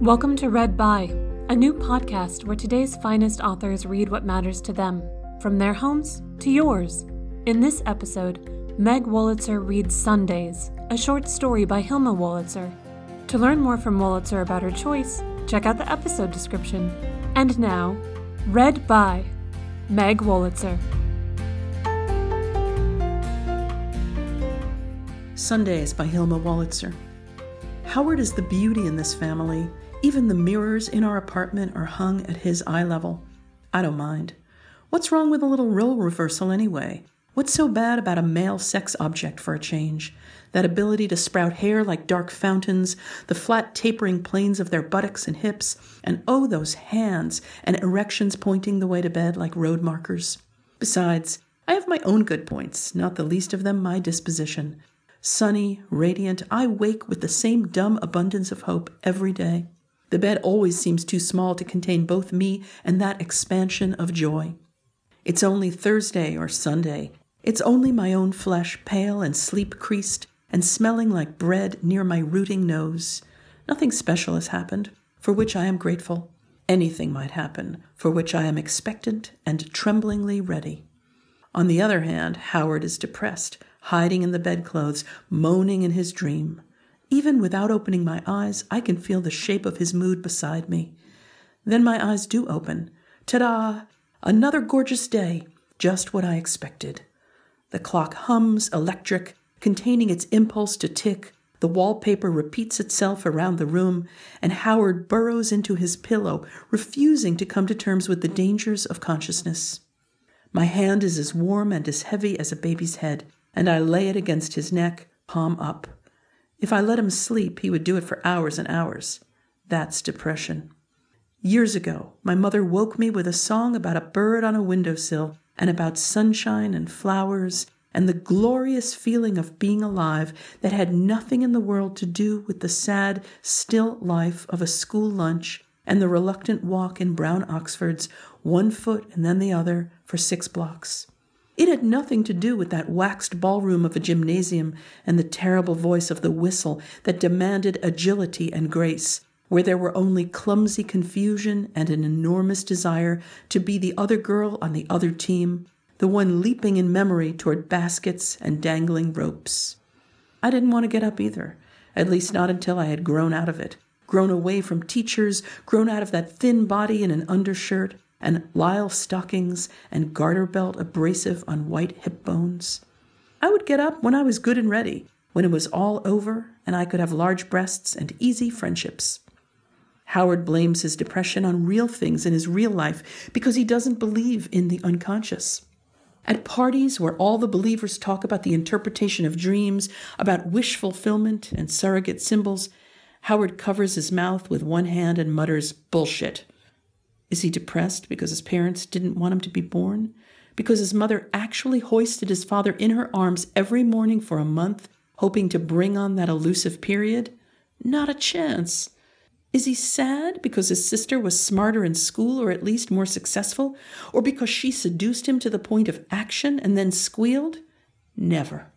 Welcome to Read By, a new podcast where today's finest authors read what matters to them, from their homes to yours. In this episode, Meg Wolitzer reads Sundays, a short story by Hilma Wolitzer. To learn more from Wolitzer about her choice, check out the episode description. And now, Read By Meg Wolitzer. Sundays by Hilma Wolitzer. Howard is the beauty in this family. Even the mirrors in our apartment are hung at his eye level. I don't mind. What's wrong with a little role reversal anyway? What's so bad about a male sex object for a change? That ability to sprout hair like dark fountains, the flat tapering planes of their buttocks and hips, and oh, those hands and erections pointing the way to bed like road markers. Besides, I have my own good points, not the least of them my disposition. Sunny, radiant, I wake with the same dumb abundance of hope every day. The bed always seems too small to contain both me and that expansion of joy. It's only Thursday or Sunday. It's only my own flesh, pale and sleep creased, and smelling like bread near my rooting nose. Nothing special has happened, for which I am grateful. Anything might happen, for which I am expectant and tremblingly ready. On the other hand, Howard is depressed, hiding in the bedclothes, moaning in his dream. Even without opening my eyes, I can feel the shape of his mood beside me. Then my eyes do open. Ta da! Another gorgeous day, just what I expected. The clock hums, electric, containing its impulse to tick. The wallpaper repeats itself around the room, and Howard burrows into his pillow, refusing to come to terms with the dangers of consciousness. My hand is as warm and as heavy as a baby's head, and I lay it against his neck, palm up. If I let him sleep, he would do it for hours and hours. That's depression. Years ago, my mother woke me with a song about a bird on a windowsill and about sunshine and flowers and the glorious feeling of being alive that had nothing in the world to do with the sad, still life of a school lunch and the reluctant walk in brown Oxfords, one foot and then the other, for six blocks. It had nothing to do with that waxed ballroom of a gymnasium and the terrible voice of the whistle that demanded agility and grace, where there were only clumsy confusion and an enormous desire to be the other girl on the other team, the one leaping in memory toward baskets and dangling ropes. I didn't want to get up either, at least not until I had grown out of it, grown away from teachers, grown out of that thin body in an undershirt, and lisle stockings and garter belt abrasive on white hip bones. I would get up when I was good and ready, when it was all over and I could have large breasts and easy friendships. Howard blames his depression on real things in his real life because he doesn't believe in the unconscious. At parties where all the believers talk about the interpretation of dreams, about wish fulfillment and surrogate symbols, Howard covers his mouth with one hand and mutters, Bullshit. Is he depressed because his parents didn't want him to be born? Because his mother actually hoisted his father in her arms every morning for a month, hoping to bring on that elusive period? Not a chance. Is he sad because his sister was smarter in school or at least more successful? Or because she seduced him to the point of action and then squealed? Never.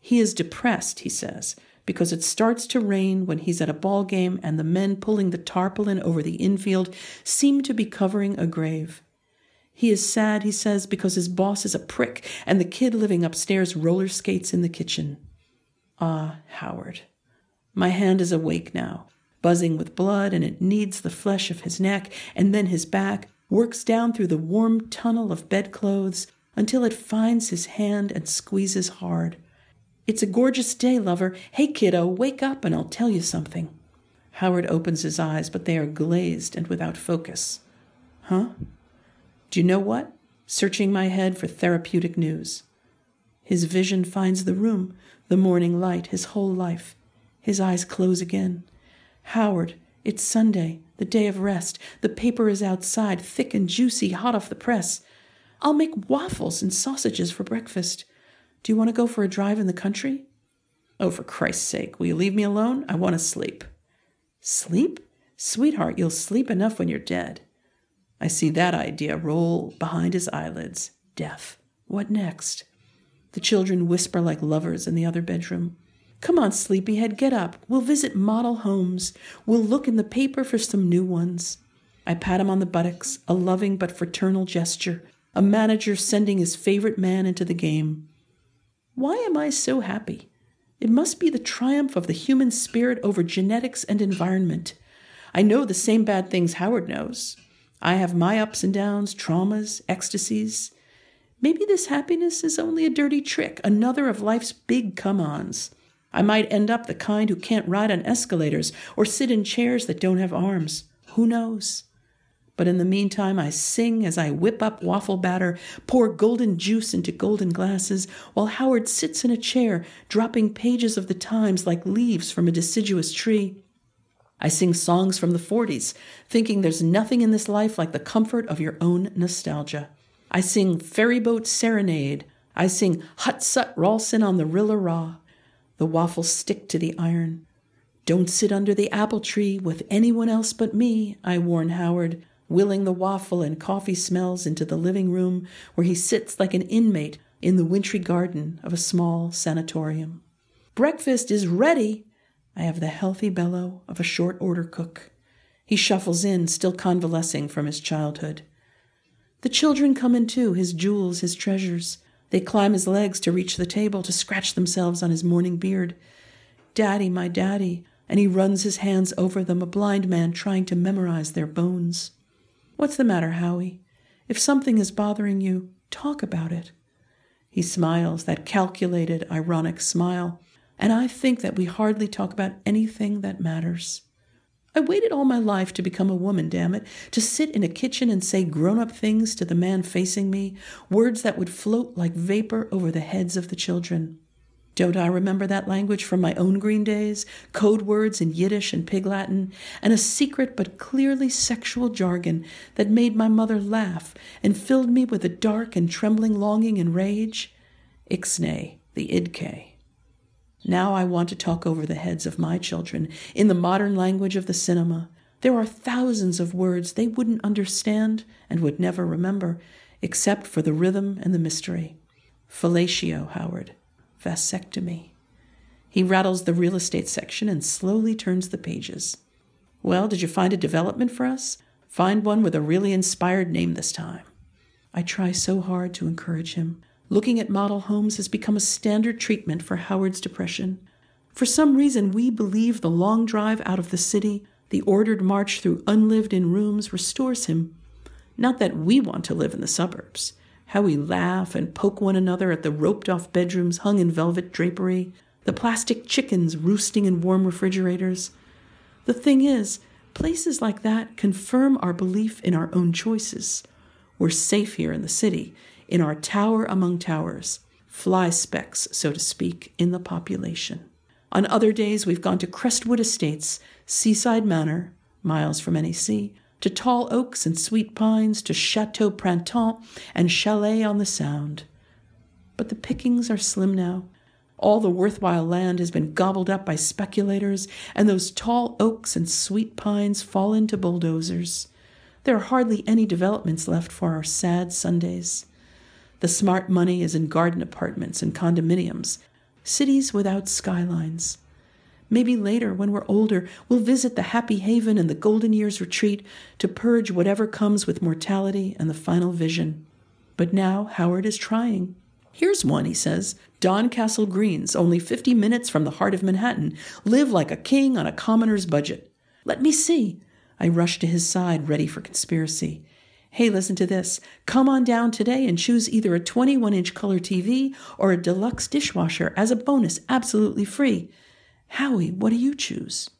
He is depressed, he says, because it starts to rain when he's at a ball game and the men pulling the tarpaulin over the infield seem to be covering a grave. He is sad, he says, because his boss is a prick and the kid living upstairs roller skates in the kitchen. Ah, Howard. My hand is awake now, buzzing with blood, and it kneads the flesh of his neck and then his back, works down through the warm tunnel of bedclothes until it finds his hand and squeezes hard. It's a gorgeous day, lover. Hey, kiddo, wake up and I'll tell you something. Howard opens his eyes, but they are glazed and without focus. Huh? Do you know what? Searching my head for therapeutic news. His vision finds the room, the morning light, his whole life. His eyes close again. Howard, it's Sunday, the day of rest. The paper is outside, thick and juicy, hot off the press. I'll make waffles and sausages for breakfast. Do you want to go for a drive in the country? Oh, for Christ's sake, will you leave me alone? I want to sleep. Sleep? Sweetheart, you'll sleep enough when you're dead. I see that idea roll behind his eyelids. Death. What next? The children whisper like lovers in the other bedroom. Come on, sleepyhead, get up. We'll visit model homes. We'll look in the paper for some new ones. I pat him on the buttocks, a loving but fraternal gesture, a manager sending his favorite man into the game. Why am I so happy? It must be the triumph of the human spirit over genetics and environment. I know the same bad things Howard knows. I have my ups and downs, traumas, ecstasies. Maybe this happiness is only a dirty trick, another of life's big come ons. I might end up the kind who can't ride on escalators or sit in chairs that don't have arms. Who knows? But in the meantime, I sing as I whip up waffle batter, pour golden juice into golden glasses, while Howard sits in a chair, dropping pages of the Times like leaves from a deciduous tree. I sing songs from the 40s, thinking there's nothing in this life like the comfort of your own nostalgia. I sing Ferryboat Serenade. I sing Hut Sut Rawlson on the Rilla Raw. The waffles stick to the iron. Don't sit under the apple tree with anyone else but me, I warn Howard, willing the waffle and coffee smells into the living room where he sits like an inmate in the wintry garden of a small sanatorium. Breakfast is ready. I have the healthy bellow of a short order cook. He shuffles in, still convalescing from his childhood. The children come in too, his jewels, his treasures. They climb his legs to reach the table, to scratch themselves on his morning beard. Daddy, my daddy, and he runs his hands over them, a blind man trying to memorize their bones. What's the matter, Howie? If something is bothering you, talk about it. He smiles, that calculated, ironic smile, and I think that we hardly talk about anything that matters. I waited all my life to become a woman, damn it, to sit in a kitchen and say grown up things to the man facing me, words that would float like vapor over the heads of the children. Don't I remember that language from my own green days? Code words in Yiddish and Pig Latin, and a secret but clearly sexual jargon that made my mother laugh and filled me with a dark and trembling longing and rage? Ixnay, the Idke. Now I want to talk over the heads of my children in the modern language of the cinema. There are thousands of words they wouldn't understand and would never remember, except for the rhythm and the mystery. Fellatio, Howard vasectomy. He rattles the real estate section and slowly turns the pages. Well, did you find a development for us? Find one with a really inspired name this time. I try so hard to encourage him. Looking at model homes has become a standard treatment for Howard's depression. For some reason, we believe the long drive out of the city, the ordered march through unlived in rooms, restores him. Not that we want to live in the suburbs how we laugh and poke one another at the roped off bedrooms hung in velvet drapery, the plastic chickens roosting in warm refrigerators. The thing is, places like that confirm our belief in our own choices. We're safe here in the city, in our tower among towers, fly specks, so to speak, in the population. On other days, we've gone to Crestwood Estates, Seaside Manor, miles from any sea, to tall oaks and sweet pines, to Chateau Printemps and Chalet on the Sound. But the pickings are slim now. All the worthwhile land has been gobbled up by speculators, and those tall oaks and sweet pines fall into bulldozers. There are hardly any developments left for our sad Sundays. The smart money is in garden apartments and condominiums, cities without skylines. Maybe later, when we're older, we'll visit the happy haven and the golden years retreat to purge whatever comes with mortality and the final vision. But now Howard is trying. Here's one, he says Don Castle Greens, only 50 minutes from the heart of Manhattan. Live like a king on a commoner's budget. Let me see. I rush to his side, ready for conspiracy. Hey, listen to this. Come on down today and choose either a 21 inch color TV or a deluxe dishwasher as a bonus, absolutely free. Howie, what do you choose?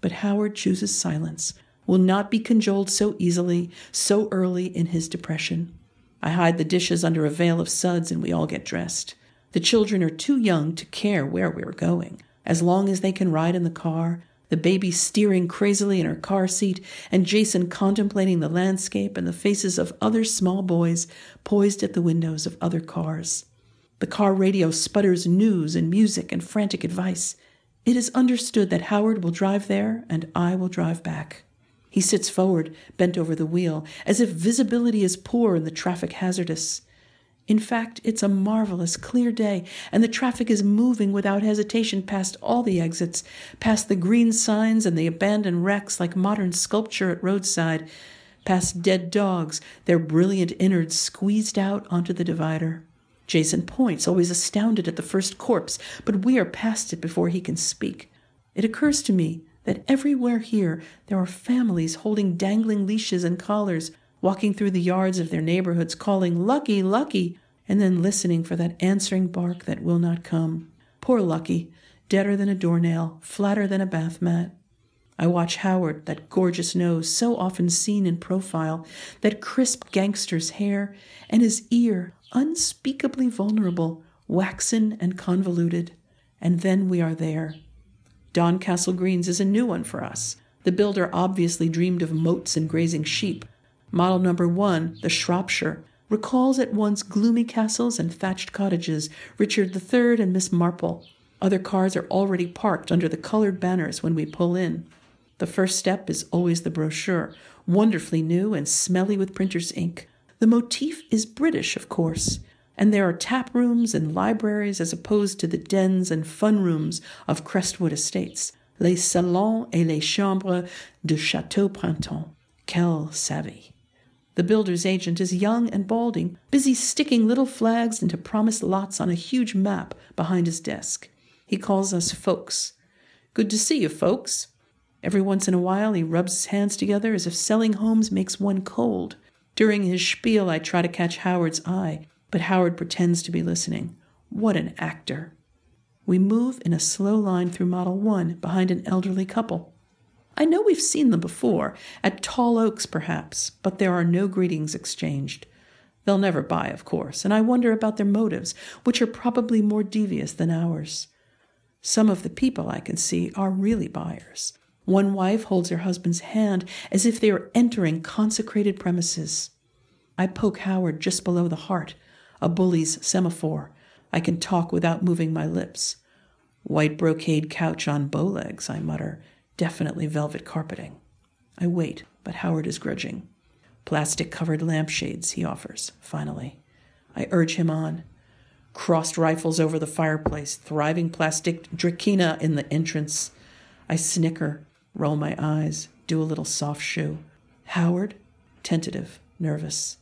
But Howard chooses silence, will not be cajoled so easily, so early in his depression. I hide the dishes under a veil of suds and we all get dressed. The children are too young to care where we are going. As long as they can ride in the car, the baby steering crazily in her car seat, and Jason contemplating the landscape and the faces of other small boys poised at the windows of other cars. The car radio sputters news and music and frantic advice. It is understood that Howard will drive there and I will drive back. He sits forward, bent over the wheel, as if visibility is poor and the traffic hazardous. In fact, it's a marvelous, clear day, and the traffic is moving without hesitation past all the exits, past the green signs and the abandoned wrecks like modern sculpture at roadside, past dead dogs, their brilliant innards squeezed out onto the divider. Jason points, always astounded at the first corpse, but we are past it before he can speak. It occurs to me that everywhere here there are families holding dangling leashes and collars, walking through the yards of their neighborhoods, calling, Lucky, Lucky, and then listening for that answering bark that will not come. Poor Lucky, deader than a doornail, flatter than a bath mat. I watch Howard, that gorgeous nose so often seen in profile, that crisp gangster's hair, and his ear, unspeakably vulnerable, waxen and convoluted. And then we are there. Don Castle Greens is a new one for us. The builder obviously dreamed of moats and grazing sheep. Model number one, the Shropshire, recalls at once gloomy castles and thatched cottages, Richard III and Miss Marple. Other cars are already parked under the colored banners when we pull in. The first step is always the brochure, wonderfully new and smelly with printer's ink. The motif is British, of course, and there are tap rooms and libraries as opposed to the dens and fun rooms of Crestwood Estates. Les salons et les chambres de Chateau Printemps. Quelle savvy! The builder's agent is young and balding, busy sticking little flags into promised lots on a huge map behind his desk. He calls us folks. Good to see you, folks. Every once in a while, he rubs his hands together as if selling homes makes one cold. During his spiel, I try to catch Howard's eye, but Howard pretends to be listening. What an actor! We move in a slow line through Model 1 behind an elderly couple. I know we've seen them before, at Tall Oaks perhaps, but there are no greetings exchanged. They'll never buy, of course, and I wonder about their motives, which are probably more devious than ours. Some of the people I can see are really buyers. One wife holds her husband's hand as if they were entering consecrated premises. I poke Howard just below the heart, a bully's semaphore. I can talk without moving my lips. White brocade couch on bow legs, I mutter, Definitely velvet carpeting. I wait, but Howard is grudging. Plastic covered lampshades, he offers, finally. I urge him on. Crossed rifles over the fireplace, thriving plastic Dracaena in the entrance. I snicker, roll my eyes, do a little soft shoe. Howard? Tentative, nervous.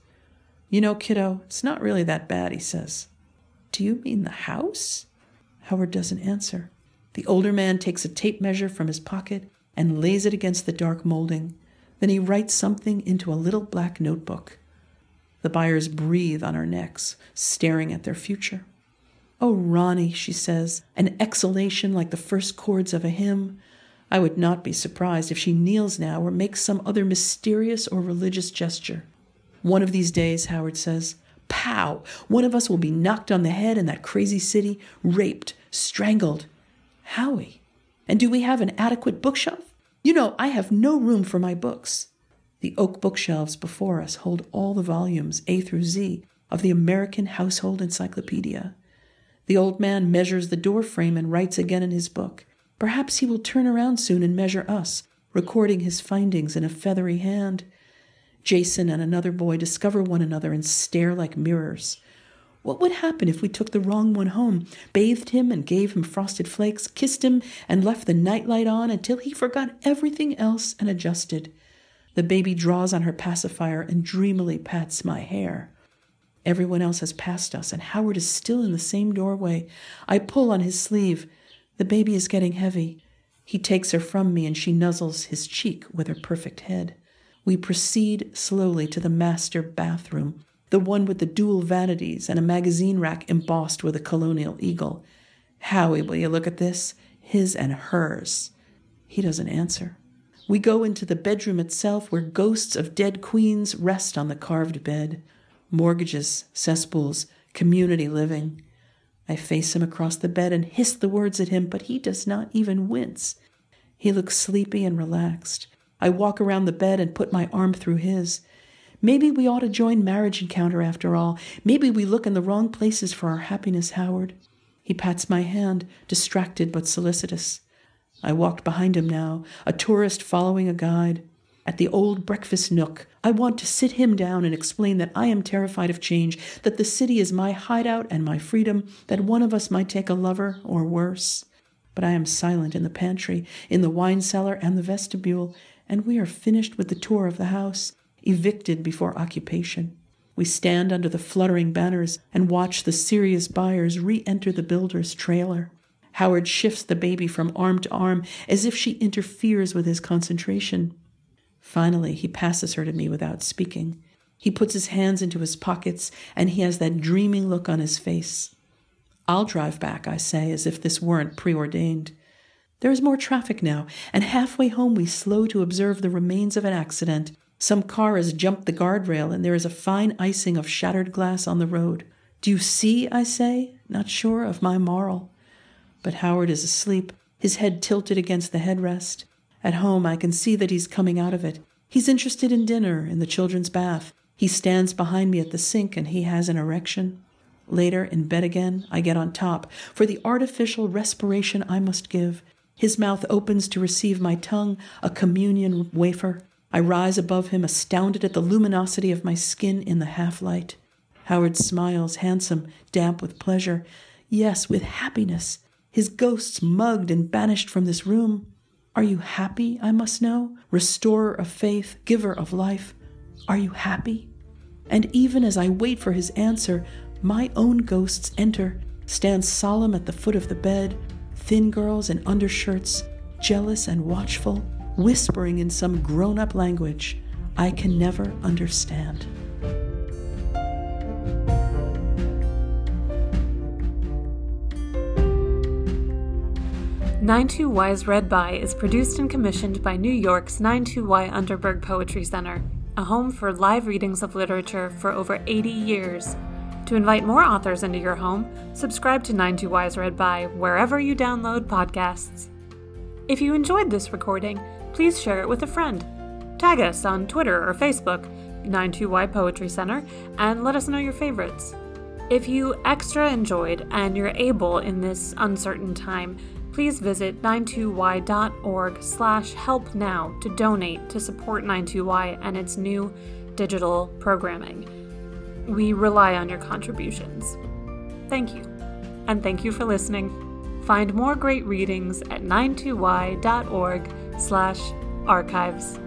You know, kiddo, it's not really that bad, he says. Do you mean the house? Howard doesn't answer. The older man takes a tape measure from his pocket and lays it against the dark molding. Then he writes something into a little black notebook. The buyers breathe on our necks, staring at their future. Oh, Ronnie, she says, an exhalation like the first chords of a hymn. I would not be surprised if she kneels now or makes some other mysterious or religious gesture. One of these days, Howard says, pow, one of us will be knocked on the head in that crazy city, raped, strangled, Howie. And do we have an adequate bookshelf? You know, I have no room for my books. The oak bookshelves before us hold all the volumes, A through Z, of the American Household Encyclopedia. The old man measures the door frame and writes again in his book. Perhaps he will turn around soon and measure us, recording his findings in a feathery hand. Jason and another boy discover one another and stare like mirrors. What would happen if we took the wrong one home, bathed him and gave him frosted flakes, kissed him and left the nightlight on until he forgot everything else and adjusted? The baby draws on her pacifier and dreamily pats my hair. Everyone else has passed us, and Howard is still in the same doorway. I pull on his sleeve. The baby is getting heavy. He takes her from me, and she nuzzles his cheek with her perfect head. We proceed slowly to the master bathroom, the one with the dual vanities and a magazine rack embossed with a colonial eagle. Howie, will you look at this? His and hers. He doesn't answer. We go into the bedroom itself where ghosts of dead queens rest on the carved bed. Mortgages, cesspools, community living. I face him across the bed and hiss the words at him, but he does not even wince. He looks sleepy and relaxed. I walk around the bed and put my arm through his. Maybe we ought to join Marriage Encounter after all. Maybe we look in the wrong places for our happiness, Howard. He pats my hand, distracted but solicitous. I walked behind him now, a tourist following a guide. At the old breakfast nook. I want to sit him down and explain that I am terrified of change, that the city is my hideout and my freedom, that one of us might take a lover or worse. But I am silent in the pantry, in the wine cellar, and the vestibule, and we are finished with the tour of the house, evicted before occupation. We stand under the fluttering banners and watch the serious buyers re enter the builder's trailer. Howard shifts the baby from arm to arm as if she interferes with his concentration. Finally, he passes her to me without speaking. He puts his hands into his pockets and he has that dreaming look on his face. I'll drive back, I say, as if this weren't preordained. There is more traffic now, and halfway home we slow to observe the remains of an accident. Some car has jumped the guardrail, and there is a fine icing of shattered glass on the road. Do you see? I say, not sure of my moral. But Howard is asleep, his head tilted against the headrest. At home, I can see that he's coming out of it. He's interested in dinner, in the children's bath. He stands behind me at the sink and he has an erection. Later, in bed again, I get on top for the artificial respiration I must give. His mouth opens to receive my tongue, a communion wafer. I rise above him, astounded at the luminosity of my skin in the half light. Howard smiles, handsome, damp with pleasure. Yes, with happiness. His ghosts mugged and banished from this room. Are you happy, I must know? Restorer of faith, giver of life. Are you happy? And even as I wait for his answer, my own ghosts enter, stand solemn at the foot of the bed, thin girls in undershirts, jealous and watchful, whispering in some grown up language I can never understand. 92Y is Read By is produced and commissioned by New York's 92Y Unterberg Poetry Center, a home for live readings of literature for over 80 years. To invite more authors into your home, subscribe to 92Y is Read By wherever you download podcasts. If you enjoyed this recording, please share it with a friend. Tag us on Twitter or Facebook, 92Y Poetry Center, and let us know your favorites. If you extra enjoyed and you're able in this uncertain time, please visit 92y.org slash help now to donate to support 92y and its new digital programming. We rely on your contributions. Thank you. And thank you for listening. Find more great readings at 92y.org slash archives.